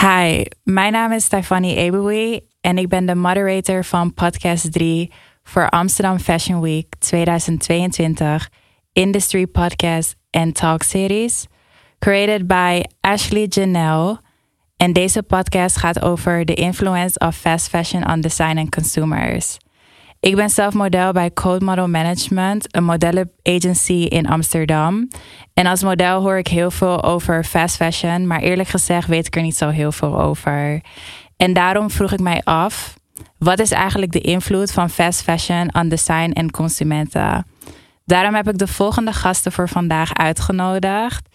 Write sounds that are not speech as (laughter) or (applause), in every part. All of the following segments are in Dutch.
Hi, mijn naam is Stefanie Eboué en ik ben de moderator van podcast 3 voor Amsterdam Fashion Week 2022 Industry Podcast en Talk Series, created by Ashley Janelle. En deze podcast gaat over de influence of fast fashion on design and consumers. Ik ben zelf model bij Code Model Management, een modellenagency in Amsterdam. En als model hoor ik heel veel over fast fashion, maar eerlijk gezegd weet ik er niet zo heel veel over. En daarom vroeg ik mij af, wat is eigenlijk de invloed van fast fashion on design en consumenten? Daarom heb ik de volgende gasten voor vandaag uitgenodigd.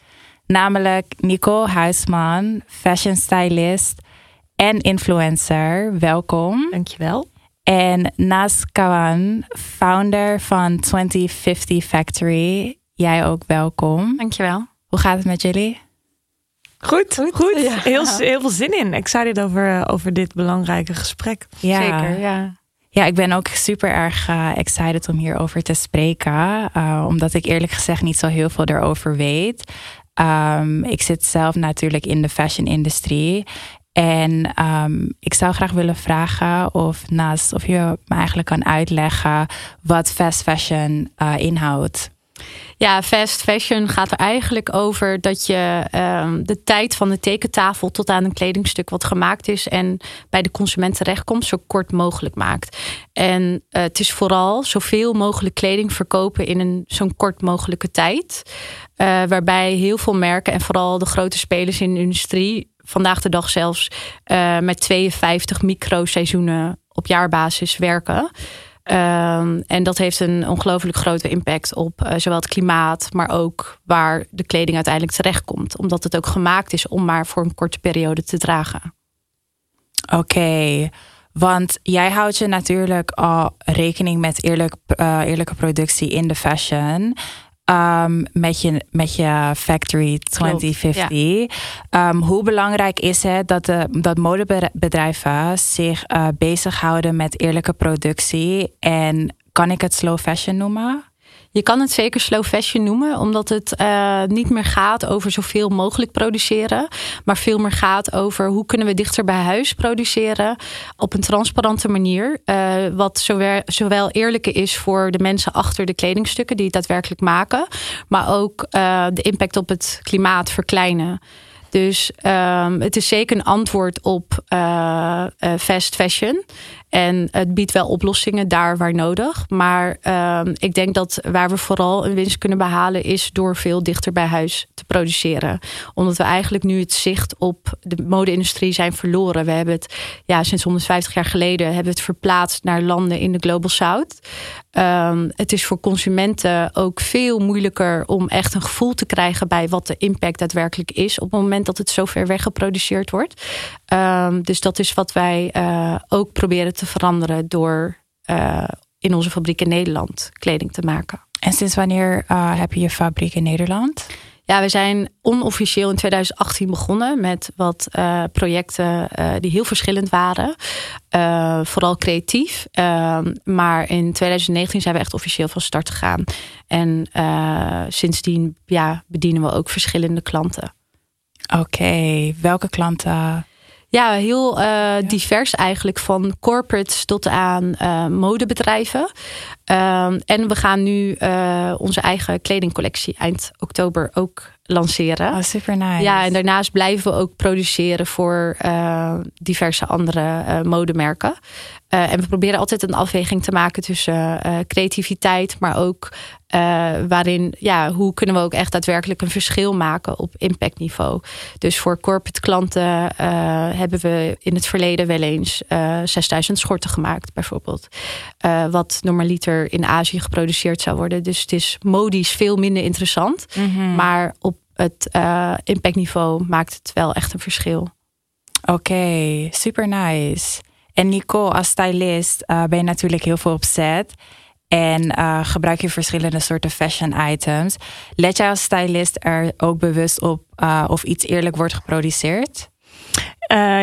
Namelijk Nicole Huisman, fashion stylist en influencer. Welkom. Dankjewel. En Nas Kawan, founder van 2050 Factory. Jij ook welkom. Dankjewel. Hoe gaat het met jullie? Goed, goed. Heel, heel veel zin in. Excited over, over dit belangrijke gesprek. Ja. Zeker, ja. Ja, ik ben ook super erg uh, excited om hierover te spreken. Uh, omdat ik eerlijk gezegd niet zo heel veel erover weet. Um, ik zit zelf natuurlijk in de fashion industrie. En um, ik zou graag willen vragen of Nas, of je me eigenlijk kan uitleggen wat fast fashion uh, inhoudt. Ja, fast fashion gaat er eigenlijk over dat je um, de tijd van de tekentafel tot aan een kledingstuk wat gemaakt is en bij de consument terechtkomt, zo kort mogelijk maakt. En uh, het is vooral zoveel mogelijk kleding verkopen in een zo'n kort mogelijke tijd. Uh, waarbij heel veel merken en vooral de grote spelers in de industrie vandaag de dag zelfs uh, met 52 microseizoenen op jaarbasis werken. Um, en dat heeft een ongelooflijk grote impact op uh, zowel het klimaat, maar ook waar de kleding uiteindelijk terechtkomt. Omdat het ook gemaakt is om maar voor een korte periode te dragen. Oké, want jij houdt je natuurlijk al rekening met eerlijk, uh, eerlijke productie in de fashion. Um, met, je, met je Factory 2050. Ja. Um, hoe belangrijk is het dat, de, dat modebedrijven zich uh, bezighouden met eerlijke productie? En kan ik het slow fashion noemen? Je kan het zeker slow fashion noemen, omdat het uh, niet meer gaat over zoveel mogelijk produceren, maar veel meer gaat over hoe kunnen we dichter bij huis produceren op een transparante manier, uh, wat zowel, eerlijker is voor de mensen achter de kledingstukken die het daadwerkelijk maken, maar ook uh, de impact op het klimaat verkleinen. Dus um, het is zeker een antwoord op fast fashion. En het biedt wel oplossingen daar waar nodig. Maar um, ik denk dat waar we vooral een winst kunnen behalen is door veel dichter bij huis te produceren. Omdat we eigenlijk nu het zicht op de mode-industrie zijn verloren. We hebben het ja, sinds 150 jaar geleden hebben we het verplaatst naar landen in de Global South. Um, het is voor consumenten ook veel moeilijker om echt een gevoel te krijgen bij wat de impact daadwerkelijk is op het moment dat het zo ver weg geproduceerd wordt. Um, dus dat is wat wij uh, ook proberen te veranderen door uh, in onze fabriek in Nederland kleding te maken. En sinds wanneer uh, heb je je fabriek in Nederland? Ja, we zijn onofficieel in 2018 begonnen met wat uh, projecten uh, die heel verschillend waren. Uh, vooral creatief. maar in 2019 zijn we echt officieel van start gegaan. En sindsdien ja, bedienen we ook verschillende klanten. Oké, okay. welke klanten? Ja, heel uh, divers eigenlijk. Van corporates tot aan uh, modebedrijven. Uh, en we gaan nu uh, onze eigen kledingcollectie eind oktober ook lanceren. Oh, super nice. Ja, en daarnaast blijven we ook produceren voor diverse andere modemerken. En we proberen altijd een afweging te maken tussen creativiteit, maar ook waarin, ja, hoe kunnen we ook echt daadwerkelijk een verschil maken op impactniveau. Dus voor corporate klanten hebben we in het verleden wel eens 6000 schorten gemaakt, bijvoorbeeld. wat normaliter in Azië geproduceerd zou worden. Dus het is modisch veel minder interessant. Mm -hmm. Maar op het impactniveau maakt het wel echt een verschil. Oké, okay, super nice. En Nicole, als stylist uh, ben je natuurlijk heel veel op set. En uh, gebruik je verschillende soorten fashion items. Let jij als stylist er ook bewust op of iets eerlijk wordt geproduceerd?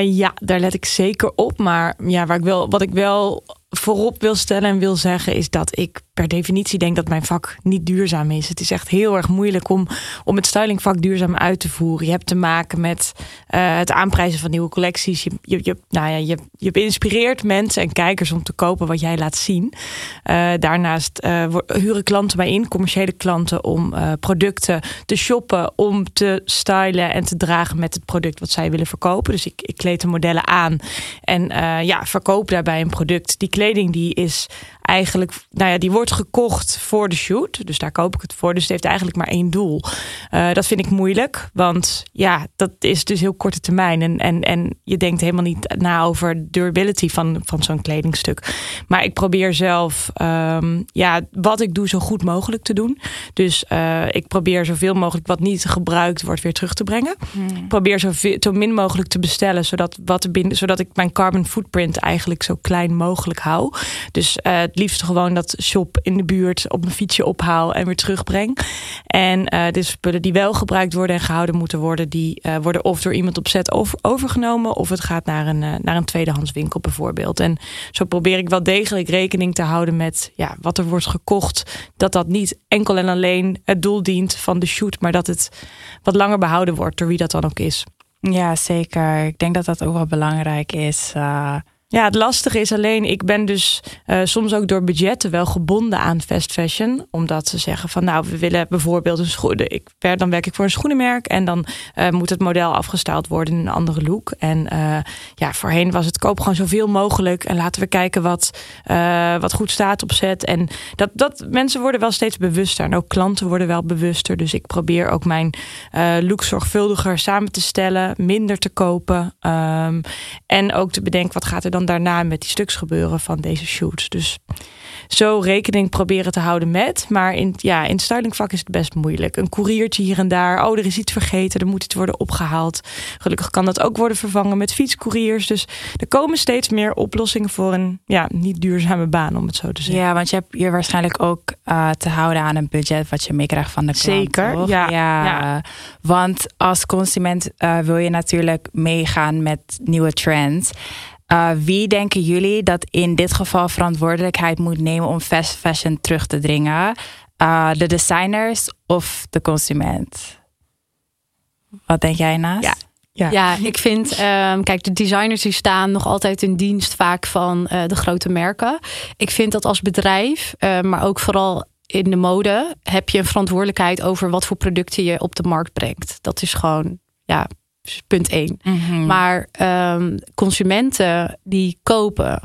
Ja, daar let ik zeker op. Maar ja, waar ik wel, wat ik wel voorop wil stellen en wil zeggen, is dat ik per definitie denk dat mijn vak niet duurzaam is. Het is echt heel erg moeilijk om, om het stylingvak duurzaam uit te voeren. Je hebt te maken met uh, het aanprijzen van nieuwe collecties. Je, je, je, nou ja, je, je inspireert mensen en kijkers om te kopen wat jij laat zien. Uh, daarnaast uh, huren klanten mij in, commerciële klanten, om producten te shoppen, om te stylen en te dragen met het product wat zij willen verkopen. Dus ik, ik kleed de modellen aan en ja, verkoop daarbij een product. Die kleding die is eigenlijk, nou ja, die wordt gekocht voor de shoot. Dus daar koop ik het voor. Dus het heeft eigenlijk maar één doel. Uh, dat vind ik moeilijk, want ja, dat is dus heel korte termijn. En, en, en je denkt helemaal niet na over durability van, van zo'n kledingstuk. Maar ik probeer zelf, um, ja, wat ik doe zo goed mogelijk te doen. Dus uh, ik probeer zoveel mogelijk wat niet gebruikt wordt weer terug te brengen. Hmm. Ik probeer zo, veel, zo min mogelijk te bestellen, zodat, wat er binnen, zodat ik mijn carbon footprint eigenlijk zo klein mogelijk hou. Dus uh, het liefst gewoon dat shop in de buurt op een fietsje ophaal en weer terugbreng. En uh, de spullen die wel gebruikt worden en gehouden moeten worden, die uh, worden of door iemand op zet over, overgenomen, of het gaat naar een, uh, naar een tweedehands winkel bijvoorbeeld. En zo probeer ik wel degelijk rekening te houden met ja, wat er wordt gekocht. Dat dat niet enkel en alleen het doel dient van de shoot, maar dat het wat langer behouden wordt, door wie dat dan ook is. Ja, zeker. Ik denk dat dat ook wel belangrijk is. Ja, het lastige is alleen, ik ben dus uh, soms ook door budgetten wel gebonden aan fast fashion. Omdat ze zeggen van nou, we willen bijvoorbeeld een schoen. Ik, dan werk ik voor een schoenenmerk en dan uh, moet het model afgesteld worden in een andere look. En uh, ja, voorheen was het koop gewoon zoveel mogelijk. En laten we kijken wat, wat goed staat op zet. En dat, dat mensen worden wel steeds bewuster. En ook klanten worden wel bewuster. Dus ik probeer ook mijn look zorgvuldiger samen te stellen, minder te kopen. Um, en ook te bedenken wat gaat er dan daarna met die stuks gebeuren van deze shoots. Dus zo rekening proberen te houden met. Maar in, ja, in het stylingvak is het best moeilijk. Een koeriertje hier en daar. Oh, er is iets vergeten. Er moet iets worden opgehaald. Gelukkig kan dat ook worden vervangen met fietscouriers. Dus er komen steeds meer oplossingen voor een ja, niet duurzame baan, om het zo te zeggen. Ja, want je hebt hier waarschijnlijk ook uh, te houden aan een budget wat je meekrijgt van de klant. Zeker, toch? ja, ja. ja. Want als consument uh, wil je natuurlijk meegaan met nieuwe trends. Uh, wie denken jullie dat in dit geval verantwoordelijkheid moet nemen om fast fashion terug te dringen? Uh, de designers of de consument? Wat denk jij naast? Ja. Ja. ja, ik vind, um, kijk, de designers die staan nog altijd in dienst vaak van uh, de grote merken. Ik vind dat als bedrijf, uh, maar ook vooral in de mode, heb je een verantwoordelijkheid over wat voor producten je op de markt brengt. Dat is gewoon, ja, punt één. Mm -hmm. Maar um, consumenten die kopen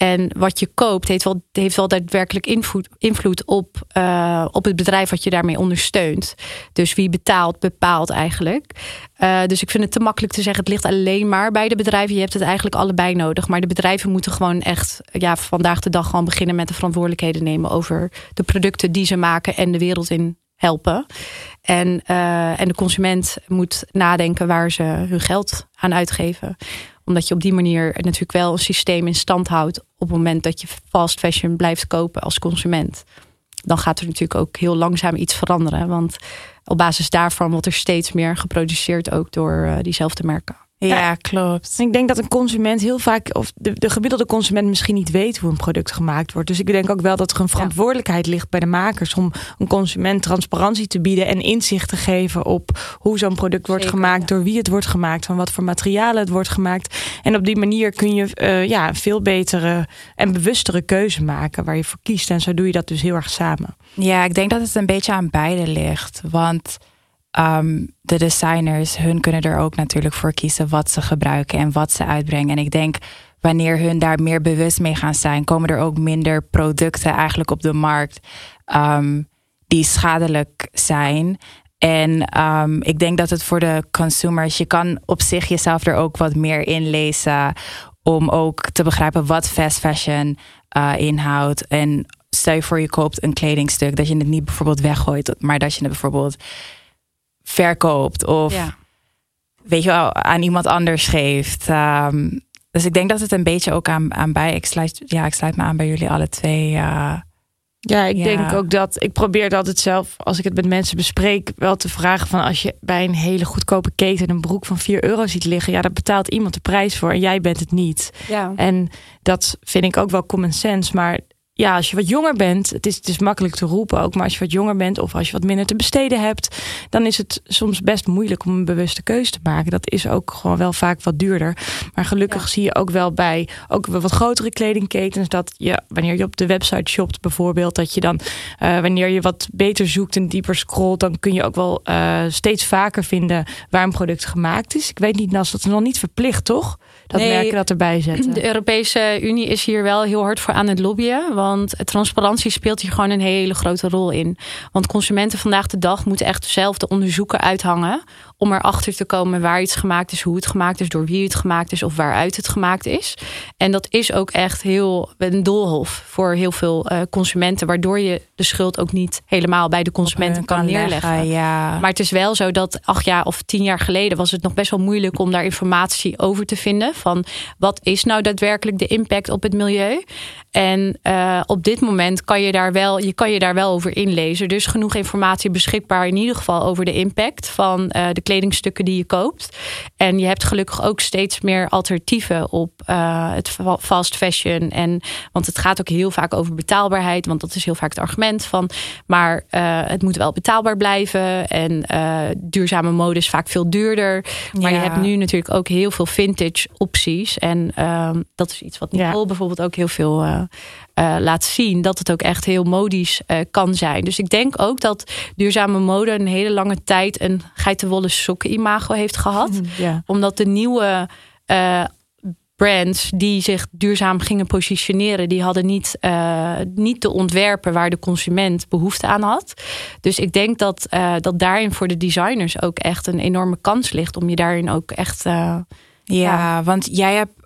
en wat je koopt, heeft wel, heeft wel daadwerkelijk invloed, invloed op, uh, op het bedrijf wat je daarmee ondersteunt. Dus wie betaalt, bepaalt eigenlijk. Uh, dus ik vind het te makkelijk te zeggen, het ligt alleen maar bij de bedrijven. Je hebt het eigenlijk allebei nodig. Maar de bedrijven moeten gewoon echt ja, vandaag de dag gewoon beginnen met de verantwoordelijkheden nemen over de producten die ze maken en de wereld in helpen. En, uh, en de consument moet nadenken waar ze hun geld aan uitgeven. Omdat je op die manier natuurlijk wel een systeem in stand houdt op het moment dat je fast fashion blijft kopen als consument. Dan gaat er natuurlijk ook heel langzaam iets veranderen. Want op basis daarvan wordt er steeds meer geproduceerd ook door uh, diezelfde merken. Ja, ja, klopt. Ik denk dat een consument heel vaak, of de, de, gemiddelde consument misschien niet weet hoe een product gemaakt wordt. Dus ik denk ook wel dat er een verantwoordelijkheid ja. ligt bij de makers om een consument transparantie te bieden en inzicht te geven op hoe zo'n product wordt Zeker, gemaakt, ja. door wie het wordt gemaakt, van wat voor materialen het wordt gemaakt. En op die manier kun je uh, ja, veel betere en bewustere keuze maken waar je voor kiest. En zo doe je dat dus heel erg samen. Ja, ik denk dat het een beetje aan beide ligt. Want um, de designers, hun kunnen er ook natuurlijk voor kiezen wat ze gebruiken en wat ze uitbrengen. En ik denk, wanneer hun daar meer bewust mee gaan zijn, komen er ook minder producten eigenlijk op de markt um, die schadelijk zijn. En um, ik denk dat het voor de consumers, je kan op zich jezelf er ook wat meer in lezen om ook te begrijpen wat fast fashion uh, inhoudt. En stel je voor je koopt een kledingstuk, dat je het niet bijvoorbeeld weggooit, maar dat je het bijvoorbeeld verkoopt of Ja. weet je wel, aan iemand anders geeft. Um, dus ik denk dat het een beetje ook aan, aan bij. Ik sluit, ja, ik sluit me aan bij jullie alle twee. Uh, Ja, ik Ja. denk ook dat ik probeer het altijd zelf, als ik het met mensen bespreek, wel te vragen van als je bij een hele goedkope keten een broek van 4 euro ziet liggen, ja, daar betaalt iemand de prijs voor en jij bent het niet. Ja. En dat vind ik ook wel common sense, maar ja, als je wat jonger bent, het is, het is makkelijk te roepen ook, maar als je wat jonger bent of als je wat minder te besteden hebt, dan is het soms best moeilijk om een bewuste keuze te maken. Dat is ook gewoon wel vaak wat duurder. Maar gelukkig zie je ook wel bij ook wat grotere kledingketens dat je, wanneer je op de website shopt bijvoorbeeld, dat je dan, uh, wanneer je wat beter zoekt en dieper scrolt, dan kun je ook wel uh, steeds vaker vinden waar een product gemaakt is. Ik weet niet, Nas, dat is nog niet verplicht, toch? Dat nee, merken dat erbij zetten. De Europese Unie is hier wel heel hard voor aan het lobbyen. Want transparantie speelt hier gewoon een hele grote rol in. Want consumenten vandaag de dag moeten echt zelf de onderzoeken uithangen om erachter te komen waar iets gemaakt is, hoe het gemaakt is, door wie het gemaakt is of waaruit het gemaakt is. En dat is ook echt heel een doolhof voor heel veel uh, consumenten, waardoor je de schuld ook niet helemaal bij de consumenten kan, neerleggen. ja. Maar het is wel zo dat acht jaar of tien jaar geleden was het nog best wel moeilijk om daar informatie over te vinden. Van wat is nou daadwerkelijk de impact op het milieu? En uh, op dit moment kan je daar wel, je kan je daar wel over inlezen. Dus genoeg informatie beschikbaar in ieder geval over de impact van uh, de kledingstukken die je koopt. En je hebt gelukkig ook steeds meer alternatieven op uh, het fast fashion. En, want het gaat ook heel vaak over betaalbaarheid. Want dat is heel vaak het argument van. Maar het moet wel betaalbaar blijven. En duurzame mode is vaak veel duurder. Maar je hebt nu natuurlijk ook heel veel vintage opties. En ehm, dat is iets wat Nicole ja. bijvoorbeeld ook heel veel uh, laat zien dat het ook echt heel modisch uh, kan zijn. Dus ik denk ook dat duurzame mode een hele lange tijd een geitenwolle sokken imago heeft gehad. Ja. Omdat de nieuwe uh, brands die zich duurzaam gingen positioneren, die hadden niet, niet de ontwerpen waar de consument behoefte aan had. Dus ik denk dat, dat daarin voor de designers ook echt een enorme kans ligt om je daarin ook echt. ja, ja, want jij hebt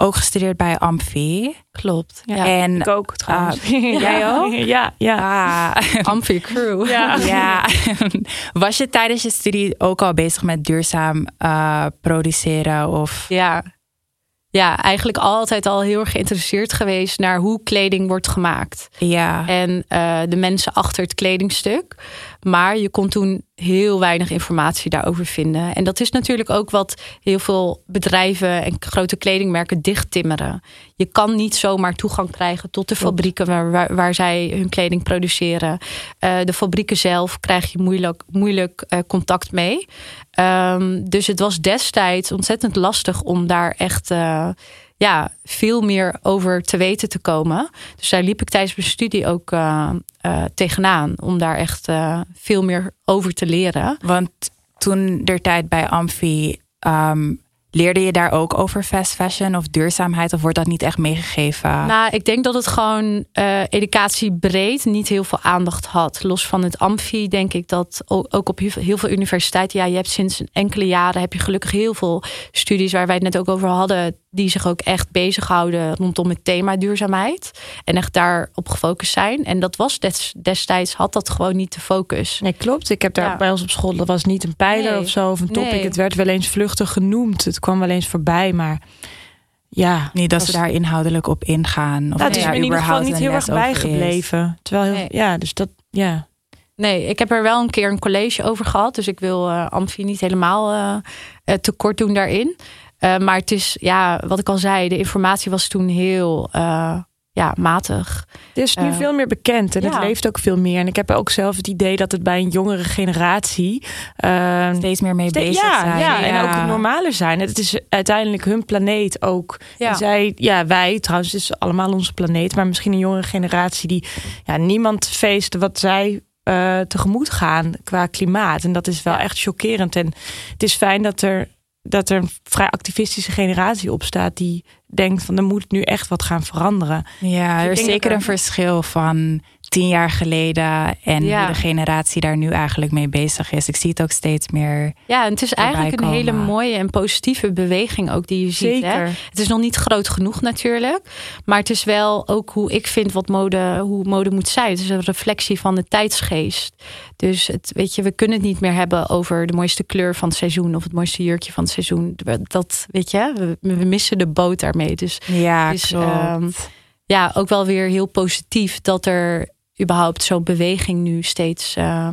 ook gestudeerd bij Amfi. Klopt. Ja. En, ik ook trouwens. Uh, (laughs) jij ook? Ja, ja. Ah. (laughs) Amfi crew. (laughs) Ja. ja. Was je tijdens je studie ook al bezig met duurzaam uh, produceren? Of? Ja. Ja, eigenlijk altijd al heel erg geïnteresseerd geweest naar hoe kleding wordt gemaakt. Ja. En uh, de mensen achter het kledingstuk. Maar je kon toen heel weinig informatie daarover vinden. En dat is natuurlijk ook wat heel veel bedrijven en grote kledingmerken dichttimmeren. Je kan niet zomaar toegang krijgen tot de fabrieken waar, waar, waar zij hun kleding produceren. Uh, de fabrieken zelf krijg je moeilijk, moeilijk uh, contact mee. Um, dus het was destijds ontzettend lastig om daar echt. Uh, ja, veel meer over te weten te komen. Dus daar liep ik tijdens mijn studie ook uh, uh, tegenaan. Om daar echt uh, veel meer over te leren. Want toen der tijd bij Amfi... Um, Leerde je daar ook over fast fashion of duurzaamheid? Of wordt dat niet echt meegegeven? Nou, ik denk dat het gewoon uh, educatie breed niet heel veel aandacht had. Los van het Amfi denk ik dat ook op heel veel universiteiten... Ja, je hebt sinds enkele jaren heb je gelukkig heel veel studies... waar wij het net ook over hadden die zich ook echt bezighouden rondom het thema duurzaamheid. En echt daarop gefocust zijn. En dat was des, destijds, had dat gewoon niet de focus. Nee, klopt. Ik heb daar ja. bij ons op school, dat was niet een pijler nee. of zo, of een topic. Nee. Het werd wel eens vluchtig genoemd. Het kwam wel eens voorbij, maar ja. Niet dat ze daar inhoudelijk op ingaan. Of nou, het is me in ieder geval niet heel erg bijgebleven. Terwijl, heel, Nee. ja, dus dat, ja. Nee, ik heb er wel een keer een college over gehad. Dus ik wil uh, Amfi niet helemaal uh, uh, tekort doen daarin. Uh, maar het is, ja, wat ik al zei, de informatie was toen heel uh, ja, matig. Het is nu Uh, veel meer bekend en ja. het leeft ook veel meer. En ik heb ook zelf het idee dat het bij een jongere generatie uh, Steeds meer mee bezig ja, zijn. Ja, en ook normaler zijn. Het is uiteindelijk hun planeet ook. Ja. En zij, ja, wij trouwens, het is allemaal onze planeet, maar misschien een jongere generatie die, ja, niemand feest wat zij uh, tegemoet gaan qua klimaat. En dat is wel echt chockerend. En het is fijn dat er dat er een vrij activistische generatie opstaat die denkt van er moet nu echt wat gaan veranderen. Ja, Dus er is zeker er- een verschil van tien jaar geleden en Ja. hoe de generatie daar nu eigenlijk mee bezig is. Ik zie het ook steeds meer. Ja, en het is eigenlijk een hele mooie en positieve beweging ook die je ziet. Hè? Zeker. Het is nog niet groot genoeg natuurlijk. Maar het is wel ook hoe ik vind wat mode, hoe mode moet zijn. Het is een reflectie van de tijdsgeest. Dus het, weet je, we kunnen het niet meer hebben over de mooiste kleur van het seizoen of het mooiste jurkje van het seizoen. Dat weet je, we, we missen de boot daarmee. Dus Ja, Dus, ehm, ja, ook wel weer heel positief dat er überhaupt zo'n beweging nu steeds uh,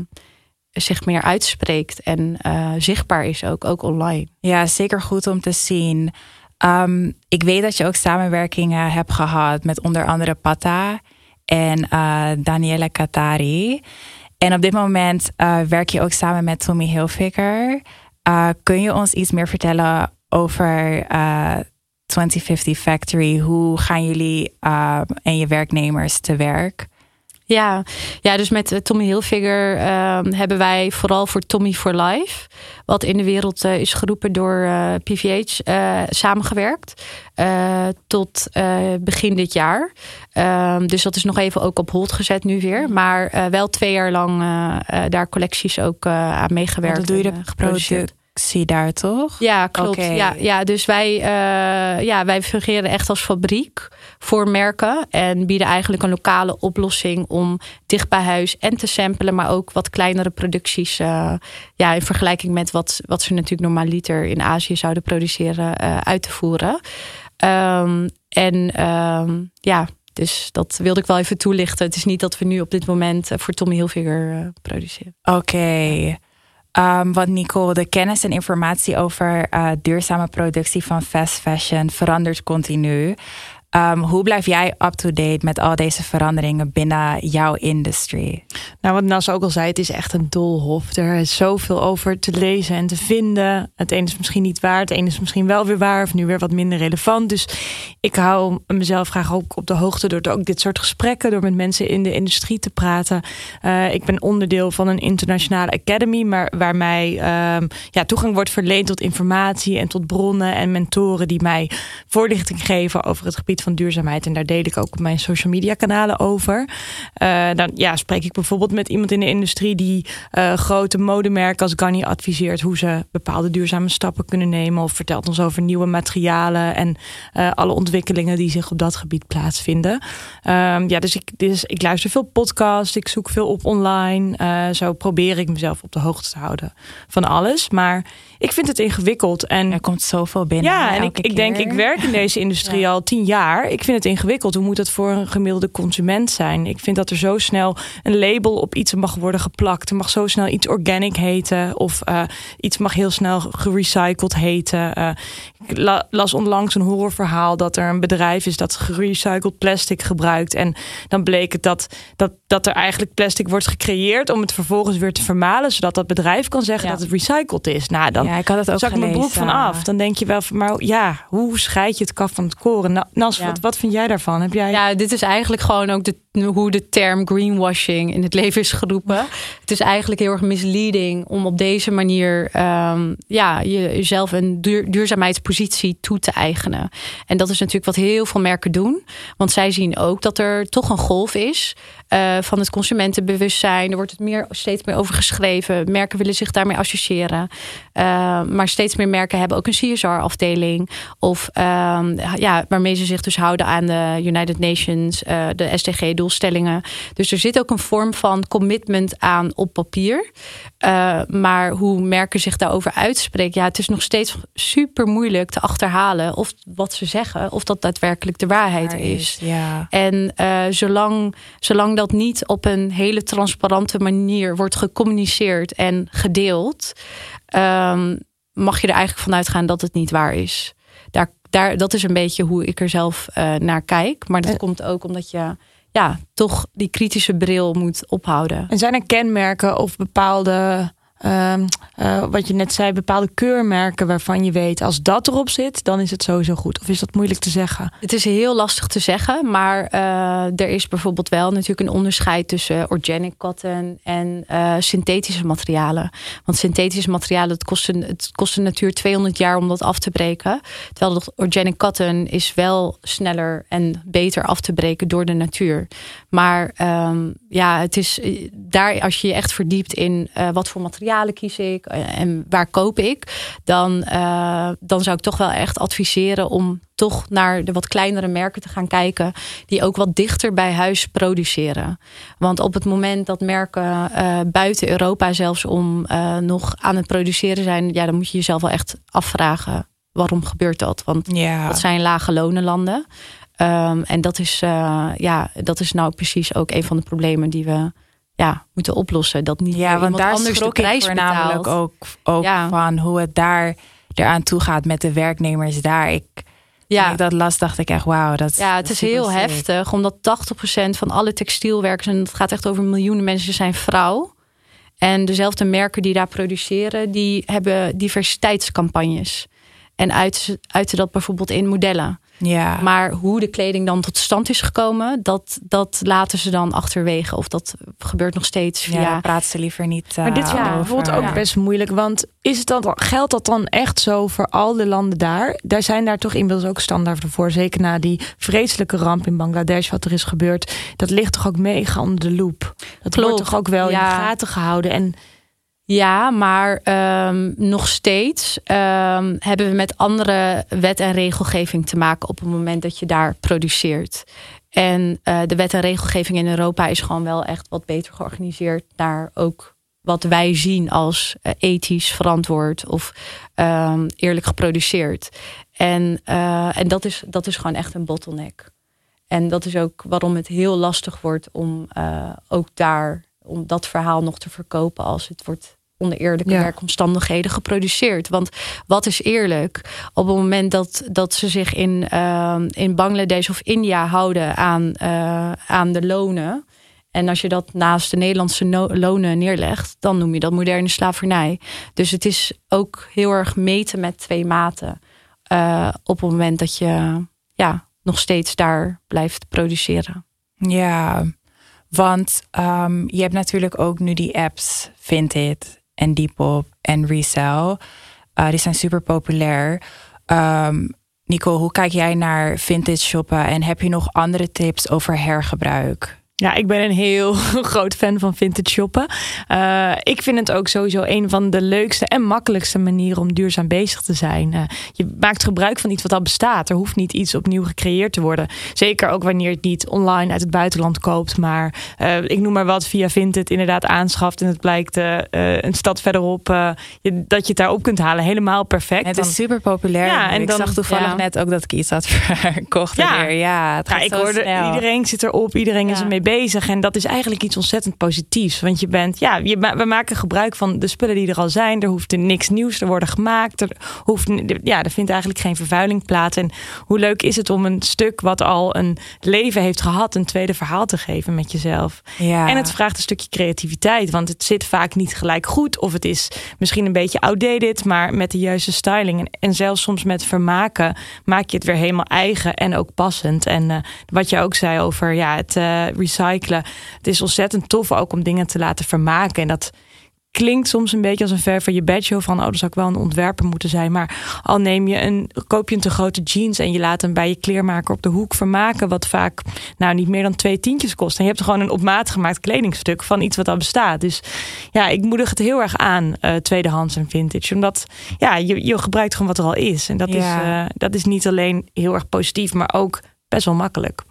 zich meer uitspreekt en uh, zichtbaar is ook, ook online. Ja, zeker goed om te zien. Um, ik weet dat je ook samenwerkingen hebt gehad met onder andere Pata. en uh, Daniela Katari. En op dit moment uh, werk je ook samen met Tommy Hilfiger. Uh, kun je ons iets meer vertellen over 2050 Factory? Hoe gaan jullie en je werknemers te werk? Ja, ja dus met Tommy Hilfiger uh, hebben wij vooral voor Tommy for Life, wat in de wereld uh, is geroepen door uh, PVH, samengewerkt. tot begin dit jaar. Ehm, dus dat is nog even ook op hold gezet nu weer. Maar wel twee jaar lang daar collecties ook aan meegewerkt. Dat doe je de geproduceerd zie daar toch? Ja, klopt. Ja, ja, dus wij, uh, ja, wij fungeren echt als fabriek voor merken en bieden eigenlijk een lokale oplossing om dicht bij huis en te samplen, maar ook wat kleinere producties. Uh, ja, in vergelijking met wat, wat ze natuurlijk normaliter in Azië zouden produceren, uh, uit te voeren. Um, en um, ja, dus dat wilde ik wel even toelichten. Het is niet dat we nu op dit moment voor Tommy Hilfiger produceren. Oké. Um, want Nicole, de kennis en informatie over uh, duurzame productie van fast fashion verandert continu. Um, hoe blijf jij up-to-date met al deze veranderingen binnen jouw industrie? Nou, wat Nas ook al zei, het is echt een dolhof. Er is zoveel over te lezen en te vinden. Het ene is misschien niet waar, het ene is misschien wel weer waar, of nu weer wat minder relevant. Dus ik hou mezelf graag ook op de hoogte door ook dit soort gesprekken, door met mensen in de industrie te praten. Uh, ik ben onderdeel van een internationale academy, maar waar mij um, ja, toegang wordt verleend tot informatie en tot bronnen en mentoren die mij voorlichting geven over het van duurzaamheid. En daar deel ik ook op mijn social media kanalen over. Uh, dan ja, spreek ik bijvoorbeeld met iemand in de industrie die uh, grote modemerken als Ganni adviseert hoe ze bepaalde duurzame stappen kunnen nemen. Of vertelt ons over nieuwe materialen en uh, alle ontwikkelingen die zich op dat gebied plaatsvinden. Um, ja, dus ik, dus ik luister veel podcasts, ik zoek veel op online. zo probeer ik mezelf op de hoogte te houden van alles. Maar ik vind het ingewikkeld. En er komt zoveel binnen. Ja, en ik, ik denk, ik werk in deze industrie ja. al tien jaar. Ik vind het ingewikkeld. Hoe moet dat voor een gemiddelde consument zijn? Ik vind dat er zo snel een label op iets mag worden geplakt. Er mag zo snel iets organic heten. Of uh, iets mag heel snel gerecycled heten. Uh, ik la, las onlangs een horrorverhaal dat er een bedrijf is dat gerecycled plastic gebruikt. En dan bleek het dat, dat, dat er eigenlijk plastic wordt gecreëerd om het vervolgens weer te vermalen. Zodat dat bedrijf kan zeggen ja. dat het recycled is. Nou, dan ja, ik had het ook zak ik mijn broek van af. Dan denk je wel van, maar ja, hoe scheid je het kaf van het koren? Nas, ja. wat, wat vind jij daarvan? Heb jij... Ja, dit is eigenlijk gewoon ook de, hoe de term greenwashing in het leven is geroepen. Het is eigenlijk heel erg misleading om op deze manier um, ja, jezelf een duur, duurzaamheidspositie toe te eigenen. En dat is natuurlijk wat heel veel merken doen. Want zij zien ook dat er toch een golf is uh, van het consumentenbewustzijn. Er wordt het meer, steeds meer over geschreven. Merken willen zich daarmee associëren. Uh, maar steeds meer merken hebben ook een CSR-afdeling. Of um, ja, waarmee ze zich dus houden aan de United Nations, uh, de SDG-doelstellingen. Dus er zit ook een vorm van commitment aan op papier. maar hoe merken zich daarover uitspreken, ja, het is nog steeds super moeilijk te achterhalen of wat ze zeggen, of dat daadwerkelijk de waarheid Waar is. is ja. En zolang, zolang dat niet op een hele transparante manier wordt gecommuniceerd en gedeeld, um, mag je er eigenlijk vanuit gaan dat het niet waar is. Daar, daar, dat is een beetje hoe ik er zelf uh, naar kijk. Maar dat en, komt ook omdat je ja, toch die kritische bril moet ophouden. En zijn er kenmerken of bepaalde Um, uh, wat je net zei, bepaalde keurmerken waarvan je weet als dat erop zit, dan is het sowieso goed. Of is dat moeilijk te zeggen? Het is heel lastig te zeggen, maar uh, er is bijvoorbeeld wel natuurlijk een onderscheid tussen organic cotton en synthetische materialen. Want synthetische materialen, het kost, een, het kost de natuur 200 jaar om dat af te breken. Terwijl organic cotton is wel sneller en beter af te breken door de natuur. Maar um, ja, het is daar als je je echt verdiept in wat voor materialen kies ik en waar koop ik, dan, uh, dan zou ik toch wel echt adviseren om toch naar de wat kleinere merken te gaan kijken, die ook wat dichter bij huis produceren. Want op het moment dat merken uh, buiten Europa zelfs om nog aan het produceren zijn, ja, dan moet je jezelf wel echt afvragen waarom gebeurt dat? Want ja. dat zijn lage lonenlanden. Um, en dat is, uh, ja, dat is nou precies ook een van de problemen die we ja, moeten oplossen. Dat niet ja, want daar anders de prijs ik betaalt. ook, ook Ja. van hoe het daar eraan toe gaat met de werknemers daar. Ik Ja. Ik dat las, dacht ik echt, wauw. Dat, ja, het is heel heftig, omdat 80% van alle textielwerkers, en het gaat echt over miljoenen mensen, zijn vrouw. En dezelfde merken die daar produceren, die hebben diversiteitscampagnes. En uiten, uiten dat bijvoorbeeld in modellen. Ja. Maar hoe de kleding dan tot stand is gekomen, dat, dat laten ze dan achterwege. Of dat gebeurt nog steeds via... Ja, praten ze liever niet uh, Maar dit voelt ook best moeilijk. Want is het dan, geldt dat dan echt zo voor al de landen daar? Daar zijn daar toch inmiddels ook standaarden voor. Zeker na die vreselijke ramp in Bangladesh, wat er is gebeurd. Dat ligt toch ook mega onder de loep? Dat Klopt. wordt toch ook wel in de gaten gehouden? En ja, maar um, nog steeds um, hebben we met andere wet en regelgeving te maken op het moment dat je daar produceert. En uh, de wet en regelgeving in Europa is gewoon wel echt wat beter georganiseerd naar ook wat wij zien als uh, ethisch verantwoord of um, eerlijk geproduceerd. En, uh, en dat, is, dat is gewoon echt een bottleneck. En dat is ook waarom het heel lastig wordt om ook daar om dat verhaal nog te verkopen als het wordt onder eerlijke werkomstandigheden geproduceerd. Want wat is eerlijk? Op het moment dat, dat ze zich in, uh, in Bangladesh of India houden aan, uh, aan de lonen. En als je dat naast de Nederlandse lonen neerlegt, dan noem je dat moderne slavernij. Dus het is ook heel erg meten met twee maten. Uh, op het moment dat je ja, nog steeds daar blijft produceren. Ja, want um, je hebt natuurlijk ook nu die apps, Vinted en Depop en Resell. Uh, die zijn super populair. Um, Nico, hoe kijk jij naar vintage shoppen en heb je nog andere tips over hergebruik? Ja, ik ben een heel (laughs) groot fan van vintage shoppen. Uh, ik vind het ook sowieso een van de leukste en makkelijkste manieren om duurzaam bezig te zijn. Uh, je maakt gebruik van iets wat al bestaat. Er hoeft niet iets opnieuw gecreëerd te worden. Zeker ook wanneer je het niet online uit het buitenland koopt. Maar uh, ik noem maar wat via Vinted inderdaad aanschaft. En het blijkt een stad verderop je, dat je het daarop kunt halen. Helemaal perfect. het is super populair. Ja, en ik dan, zag toevallig net ook dat ik iets had (laughs) verkocht. Ja, weer. ja, het ja ik hoorde snel. iedereen zit erop. Iedereen is ermee bezig. En dat is eigenlijk iets ontzettend positiefs. Want je bent, ja, je, we maken gebruik van de spullen die er al zijn. Er hoeft er niks nieuws te worden gemaakt. Er, hoeft, ja, er vindt eigenlijk geen vervuiling plaats. En hoe leuk is het om een stuk wat al een leven heeft gehad, een tweede verhaal te geven met jezelf. Ja. En het vraagt een stukje creativiteit. Want het zit vaak niet gelijk goed. Of het is misschien een beetje outdated, maar met de juiste styling. En, en zelfs soms met vermaken maak je het weer helemaal eigen en ook passend. En uh, wat je ook zei over ja, het uh, recyclen. Het is ontzettend tof ook om dingen te laten vermaken. En dat klinkt soms een beetje als een ver van je bedshow van oh, dat zou ik wel een ontwerper moeten zijn. Maar al neem je een, koop je een te grote jeans en je laat hem bij je kleermaker op de hoek vermaken, wat vaak nou niet meer dan twee tientjes kost. En je hebt gewoon een op maat gemaakt kledingstuk van iets wat al bestaat. Dus ja, ik moedig het heel erg aan, uh, tweedehands en vintage. Omdat ja, je, je gebruikt gewoon wat er al is. En dat, is, uh, dat is niet alleen heel erg positief, maar ook best wel makkelijk.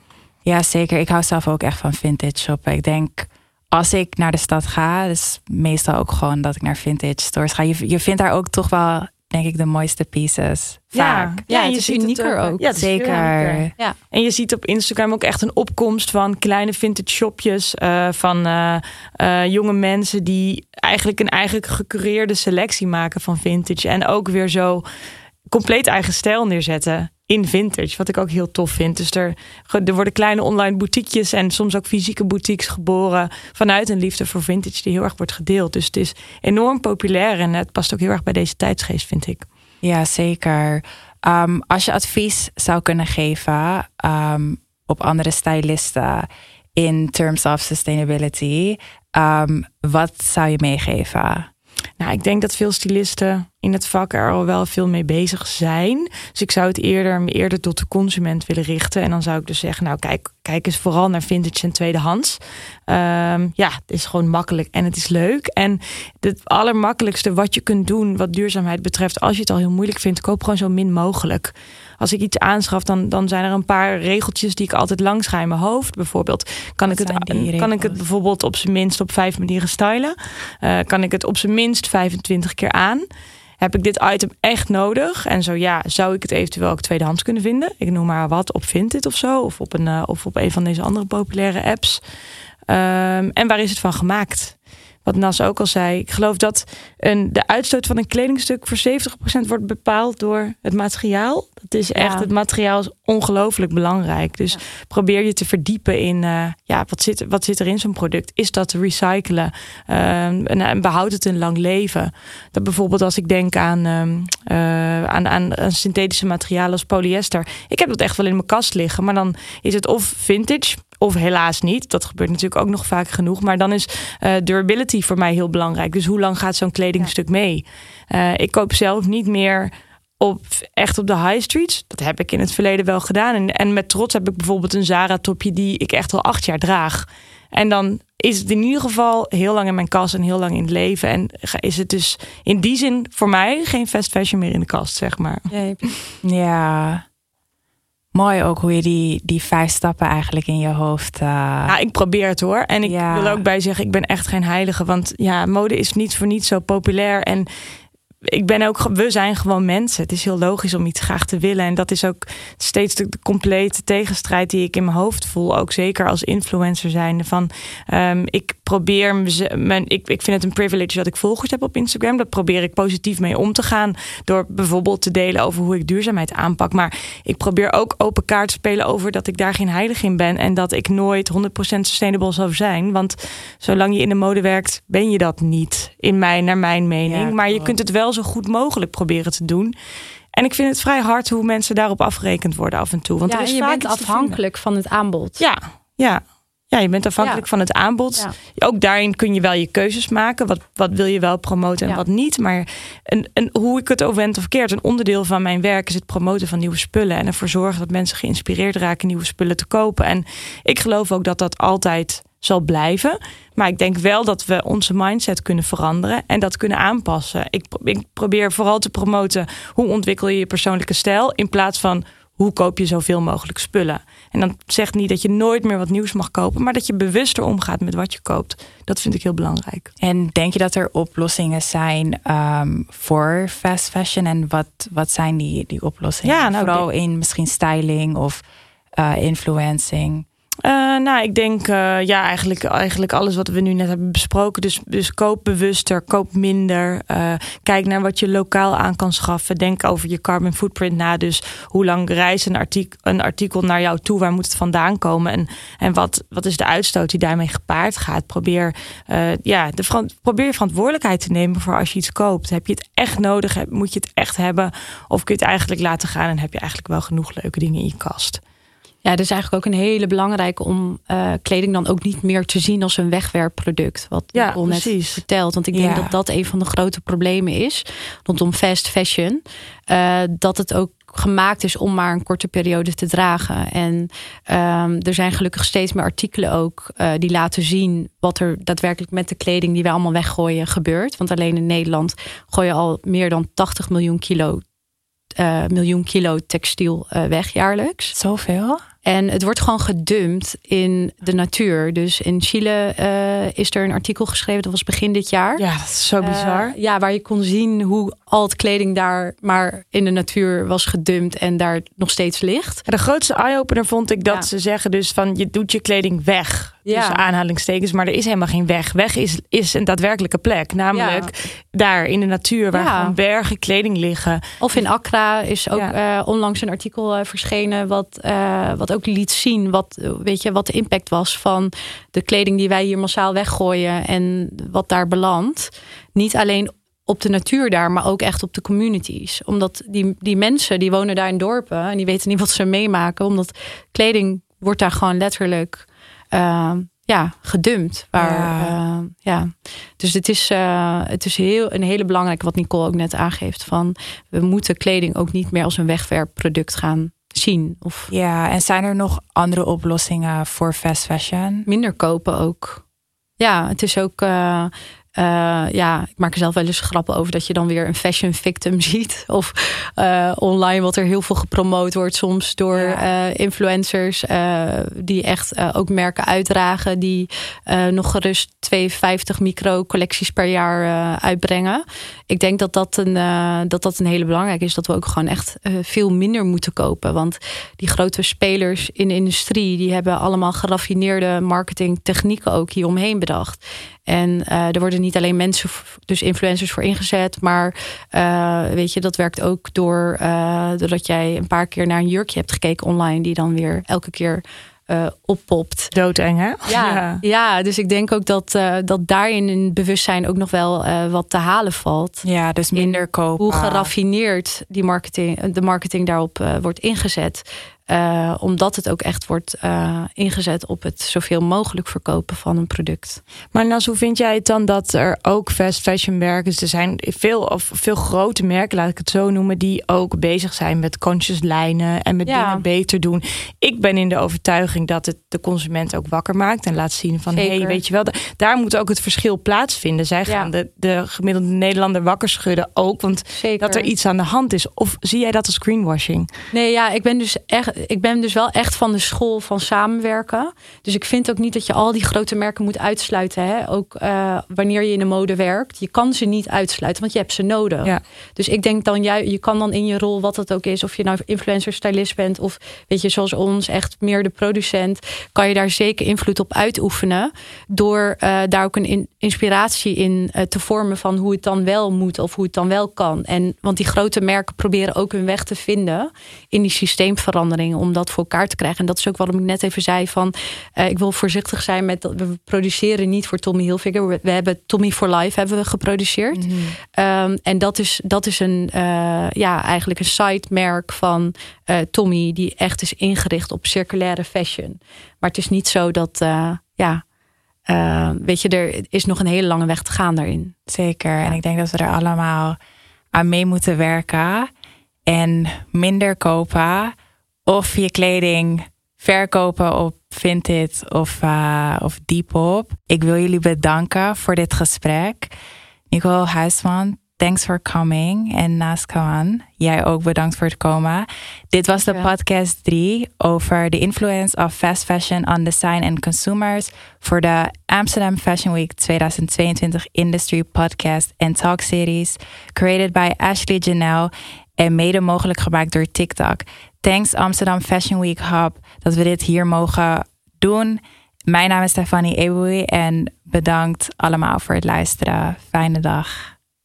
Ja, zeker. Ik hou zelf ook echt van vintage shoppen. Ik denk, als ik naar de stad ga, dus meestal ook gewoon dat ik naar vintage stores ga. Je, je vindt daar ook toch wel, denk ik, de mooiste pieces. Vaak. Ja, ja, het is unieker ook. Ja, zeker. Ja. En je ziet op Instagram ook echt een opkomst van kleine vintage shopjes. Uh, van uh, uh, jonge mensen die eigenlijk een eigenlijk gecureerde selectie maken van vintage. En ook weer zo compleet eigen stijl neerzetten in vintage. Wat ik ook heel tof vind. Dus er, er worden kleine online boutiquejes en soms ook fysieke boutiques geboren vanuit een liefde voor vintage die heel erg wordt gedeeld. Dus het is enorm populair en het past ook heel erg bij deze tijdsgeest, vind ik. Ja, zeker. Um, als je advies zou kunnen geven um, op andere stylisten in terms of sustainability, um, wat zou je meegeven? Nou, ik denk dat veel stylisten in het vak er al wel veel mee bezig zijn. Dus ik zou het eerder, eerder tot de consument willen richten. En dan zou ik dus zeggen, nou kijk, kijk eens vooral naar vintage en tweedehands. Um, ja, het is gewoon makkelijk en het is leuk. En het allermakkelijkste wat je kunt doen wat duurzaamheid betreft, als je het al heel moeilijk vindt, koop gewoon zo min mogelijk als ik iets aanschaf, dan, dan zijn er een paar regeltjes die ik altijd langs ga in mijn hoofd. Bijvoorbeeld, kan, ik het, kan ik het bijvoorbeeld op zijn minst op vijf manieren stylen? Uh, kan ik het op zijn minst 25 keer aan? Heb ik dit item echt nodig? En zo ja, zou ik het eventueel ook tweedehands kunnen vinden? Ik noem maar wat op Vinted of zo. Of op een, uh, of op een van deze andere populaire apps. Um, en waar is het van gemaakt? Wat Nas ook al zei. Ik geloof dat een, de uitstoot van een kledingstuk voor 70% wordt bepaald door het materiaal. Dat is echt, het materiaal is ongelooflijk belangrijk. Dus probeer je te verdiepen in uh, ja, wat, zit, wat zit er in zo'n product. Is dat te recyclen? Uh, en, en behoudt het een lang leven? Dat bijvoorbeeld als ik denk aan, uh, aan, aan, aan synthetische materialen als polyester. Ik heb dat echt wel in mijn kast liggen. Maar dan is het of vintage of helaas niet. Dat gebeurt natuurlijk ook nog vaak genoeg. Maar dan is uh, durability voor mij heel belangrijk. Dus hoe lang gaat zo'n kledingstuk mee? Uh, ik koop zelf niet meer op, echt op de high streets. Dat heb ik in het verleden wel gedaan. En, en met trots heb ik bijvoorbeeld een Zara-topje die ik echt al acht jaar draag. En dan is het in ieder geval heel lang in mijn kast en heel lang in het leven. En is het dus in die zin voor mij geen fast fashion meer in de kast, zeg maar. Ja, mooi ook hoe je die, die vijf stappen eigenlijk in je hoofd. Uh... Ja, ik probeer het hoor. En ik wil ook bij zeggen, ik ben echt geen heilige. Want ja, mode is niet voor niet zo populair. En ik ben ook, we zijn gewoon mensen. Het is heel logisch om iets graag te willen. En dat is ook steeds de, complete tegenstrijd die ik in mijn hoofd voel. Ook zeker als influencer zijnde. Van um, ik probeer mijn, ik, ik vind het een privilege dat ik volgers heb op Instagram. Dat probeer ik positief mee om te gaan. Door bijvoorbeeld te delen over hoe ik duurzaamheid aanpak. Maar ik probeer ook open kaart te spelen over dat ik daar geen heilig in ben. En dat ik nooit 100% sustainable zou zijn. Want zolang je in de mode werkt, ben je dat niet. In mijn, naar mijn mening. maar je kunt het wel zo goed mogelijk proberen te doen. En ik vind het vrij hard hoe mensen daarop afgerekend worden af en toe. Want ja, er is je bent afhankelijk van het aanbod. Ja, ja. Ja, je bent afhankelijk van het aanbod. Ook daarin kun je wel je keuzes maken. Wat, wat wil je wel promoten en wat niet. Maar een, een, hoe ik het overwend of verkeerd. Een onderdeel van mijn werk is het promoten van nieuwe spullen. En ervoor zorgen dat mensen geïnspireerd raken nieuwe spullen te kopen. En ik geloof ook dat dat altijd zal blijven. Maar ik denk wel dat we onze mindset kunnen veranderen en dat kunnen aanpassen. Ik, ik probeer vooral te promoten hoe ontwikkel je je persoonlijke stijl in plaats van hoe koop je zoveel mogelijk spullen. En dan zegt niet dat je nooit meer wat nieuws mag kopen, maar dat je bewuster omgaat met wat je koopt. Dat vind ik heel belangrijk. En denk je dat er oplossingen zijn um, voor fast fashion? En wat, wat zijn die, die oplossingen? Ja, nou, Vooral in misschien styling of uh, influencing. Uh, nou, ik denk uh, ja, eigenlijk, eigenlijk alles wat we nu net hebben besproken. Dus, dus koop bewuster, koop minder. Uh, kijk naar wat je lokaal aan kan schaffen. Denk over je carbon footprint na. Dus hoe lang reist een artikel, een artikel naar jou toe? Waar moet het vandaan komen? En, en wat, wat is de uitstoot die daarmee gepaard gaat? Probeer, ja, de, probeer verantwoordelijkheid te nemen voor als je iets koopt. Heb je het echt nodig? Moet je het echt hebben? Of kun je het eigenlijk laten gaan en heb je eigenlijk wel genoeg leuke dingen in je kast? Ja, dat is eigenlijk ook een hele belangrijke om uh, kleding dan ook niet meer te zien als een wegwerpproduct. Wat ja, Nicole net precies. vertelt. Want ik denk dat dat een van de grote problemen is rondom fast fashion. Uh, dat het ook gemaakt is om maar een korte periode te dragen. En um, er zijn gelukkig steeds meer artikelen ook uh, die laten zien wat er daadwerkelijk met de kleding die wij allemaal weggooien gebeurt. Want alleen in Nederland gooi je al meer dan 80 miljoen kilo uh, miljoen kilo textiel uh, weg jaarlijks. Zoveel? En het wordt gewoon gedumpt in de natuur. Dus in Chile uh, is er een artikel geschreven, dat was begin dit jaar. Ja, dat is zo bizar. Uh, ja, waar je kon zien hoe al het kleding daar maar in de natuur was gedumpt en daar nog steeds ligt. de grootste eye-opener vond ik dat ja. ze zeggen dus van je doet je kleding weg. Ja. Tussen aanhalingstekens, maar er is helemaal geen weg. Weg is, is een daadwerkelijke plek. Namelijk ja. daar in de natuur waar ja. gewoon bergen kleding liggen. Of in Accra is ook uh, onlangs een artikel verschenen wat, wat ook liet zien wat, weet je, wat de impact was van de kleding die wij hier massaal weggooien en wat daar belandt. Niet alleen op de natuur daar, maar ook echt op de communities. Omdat die, die mensen die wonen daar in dorpen en die weten niet wat ze meemaken, omdat kleding wordt daar gewoon letterlijk uh, ja, gedumpt. Waar, ja. Uh, ja. Dus het is, uh, het is heel, een hele belangrijke, wat Nicole ook net aangeeft, van we moeten kleding ook niet meer als een wegwerpproduct gaan zien. Of... Ja, en zijn er nog andere oplossingen voor fast fashion? Minder kopen ook. Ja, het is ook. Uh, uh, ja, ik maak er zelf wel eens grappen over dat je dan weer een fashion victim (laughs) ziet. Of uh, online wat er heel veel gepromoot wordt soms door ja. uh, influencers. die echt ook merken uitdragen. Die nog gerust 52 micro collecties per jaar uitbrengen. Ik denk dat dat, een, dat dat een hele belangrijke is. Dat we ook gewoon echt veel minder moeten kopen. Want die grote spelers in de industrie. Die hebben allemaal geraffineerde marketingtechnieken ook hieromheen bedacht. En uh, er worden niet alleen mensen, dus influencers voor ingezet. Maar uh, weet je, dat werkt ook door uh, doordat jij een paar keer naar een jurkje hebt gekeken online, die dan weer elke keer oppopt. Doodeng, hè? (laughs) Ja, ja. dus ik denk ook dat, dat daarin in bewustzijn ook nog wel wat te halen valt. Ja, dus minder kopen. Hoe geraffineerd die marketing, de marketing daarop wordt ingezet. Uh, omdat het ook echt wordt uh, ingezet op het zoveel mogelijk verkopen van een product. Maar Nas, hoe vind jij het dan dat er ook fast fashion merken, er zijn veel, of veel grote merken, laat ik het zo noemen, die ook bezig zijn met conscious lijnen en met ja. dingen beter doen. Ik ben in de overtuiging dat het de consument ook wakker maakt en laat zien van hé, hey, weet je wel, daar moet ook het verschil plaatsvinden. Zij gaan ja. de, de gemiddelde Nederlander wakker schudden ook, want Zeker. dat er iets aan de hand is. Of zie jij dat als greenwashing? Nee, ja, ik ben dus echt ik ben dus wel echt van de school van samenwerken. Dus ik vind ook niet dat je al die grote merken moet uitsluiten. Hè? Ook uh, wanneer je in de mode werkt. Je kan ze niet uitsluiten, want je hebt ze nodig. Ja. Dus ik denk dan, jij, je kan dan in je rol, wat het ook is, of je nou influencer, stylist bent, of weet je, zoals ons, echt meer de producent, kan je daar zeker invloed op uitoefenen. Door uh, daar ook een in, inspiratie in uh, te vormen van hoe het dan wel moet of hoe het dan wel kan. En want die grote merken proberen ook hun weg te vinden in die om dat voor elkaar te krijgen. En dat is ook waarom ik net even zei van uh, ik wil voorzichtig zijn met dat we produceren niet voor Tommy Hilfiger. We, we hebben Tommy for Life hebben we geproduceerd. Mm -hmm. um, en dat is, dat is een uh, ja, eigenlijk een site-merk van uh, Tommy die echt is ingericht op circulaire fashion. Maar het is niet zo dat ja. Uh, weet je, er is nog een hele lange weg te gaan daarin. Zeker. Ja. En ik denk dat we er allemaal aan mee moeten werken. En minder kopen of je kleding verkopen op Vinted of, uh, of Depop. Ik wil jullie bedanken voor dit gesprek. Nicole Huisman, thanks for coming. En naast Kawan, jij ook bedankt voor het komen. Dit was de podcast 3 over de influence of fast fashion on design and consumers voor de Amsterdam Fashion Week 2022 Industry Podcast and Talk Series, created by Ashley Janelle en mede mogelijk gemaakt door TikTok. Thanks Amsterdam Fashion Week Hub dat we dit hier mogen doen. Mijn naam is Stefanie Eboui en bedankt allemaal voor het luisteren. Fijne dag.